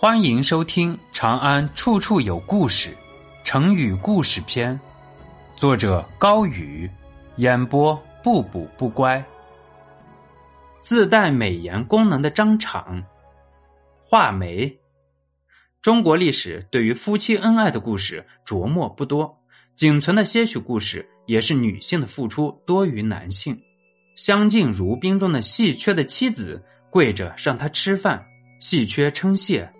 欢迎收听《长安处处有故事》成语故事篇，作者高宇，演播不补不乖。自带美颜功能的张敞，画眉。中国历史对于夫妻恩爱的故事琢磨不多，仅存的些许故事也是女性的付出多于男性。相敬如宾中的细缺的妻子跪着让他吃饭，细缺称谢。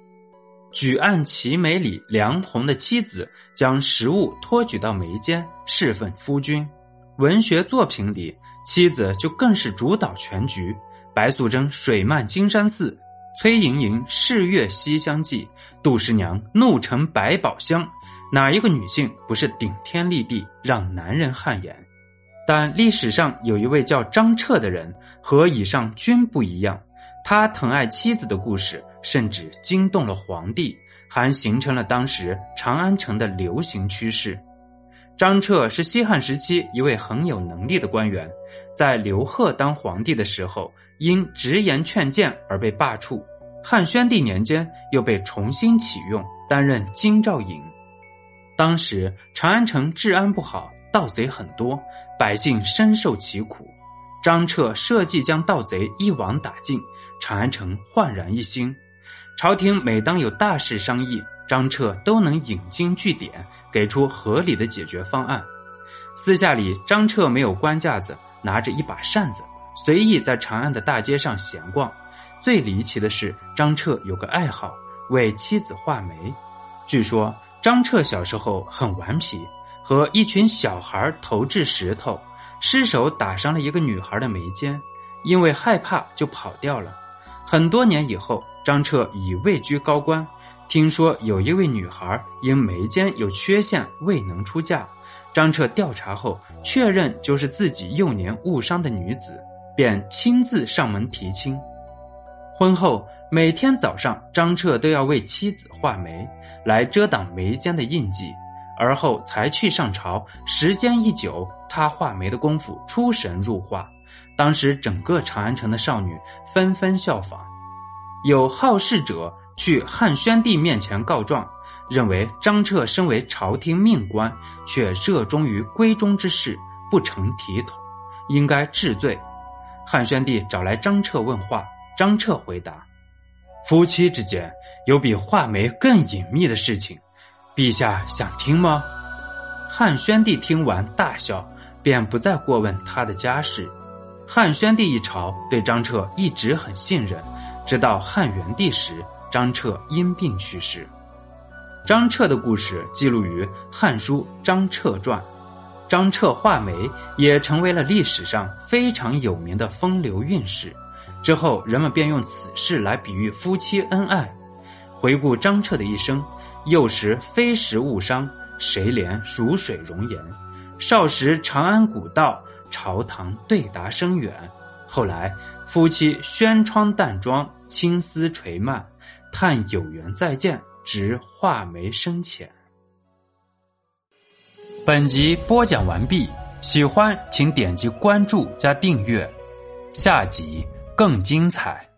举案齐眉里，梁鸿的妻子将食物托举到眉间，侍奉夫君。文学作品里，妻子就更是主导全局。白素贞水漫金山寺，崔莹莹试月西厢记，杜十娘怒沉百宝箱，哪一个女性不是顶天立地，让男人汗颜？但历史上有一位叫张彻的人，和以上均不一样。他疼爱妻子的故事，甚至惊动了皇帝，还形成了当时长安城的流行趋势。张彻是西汉时期一位很有能力的官员，在刘贺当皇帝的时候，因直言劝谏而被罢黜；汉宣帝年间又被重新启用，担任京兆尹。当时长安城治安不好，盗贼很多，百姓深受其苦。张彻设计将盗贼一网打尽。长安城焕然一新，朝廷每当有大事商议，张彻都能引经据典，给出合理的解决方案。私下里，张彻没有官架子，拿着一把扇子，随意在长安的大街上闲逛。最离奇的是，张彻有个爱好，为妻子画眉。据说，张彻小时候很顽皮，和一群小孩投掷石头，失手打伤了一个女孩的眉间，因为害怕就跑掉了。很多年以后，张彻已位居高官，听说有一位女孩因眉间有缺陷未能出嫁，张彻调查后确认就是自己幼年误伤的女子，便亲自上门提亲。婚后每天早上，张彻都要为妻子画眉，来遮挡眉间的印记，而后才去上朝。时间一久，他画眉的功夫出神入化。当时，整个长安城的少女纷纷效仿。有好事者去汉宣帝面前告状，认为张彻身为朝廷命官，却热衷于闺中之事，不成体统，应该治罪。汉宣帝找来张彻问话，张彻回答：“夫妻之间有比画眉更隐秘的事情，陛下想听吗？”汉宣帝听完大笑，便不再过问他的家事。汉宣帝一朝对张彻一直很信任，直到汉元帝时，张彻因病去世。张彻的故事记录于《汉书·张彻传》，张彻画眉也成为了历史上非常有名的风流韵事。之后，人们便用此事来比喻夫妻恩爱。回顾张彻的一生，幼时飞石误伤，谁怜如水容颜；少时长安古道。朝堂对答声远，后来夫妻轩窗淡妆，青丝垂蔓，叹有缘再见，直画眉深浅。本集播讲完毕，喜欢请点击关注加订阅，下集更精彩。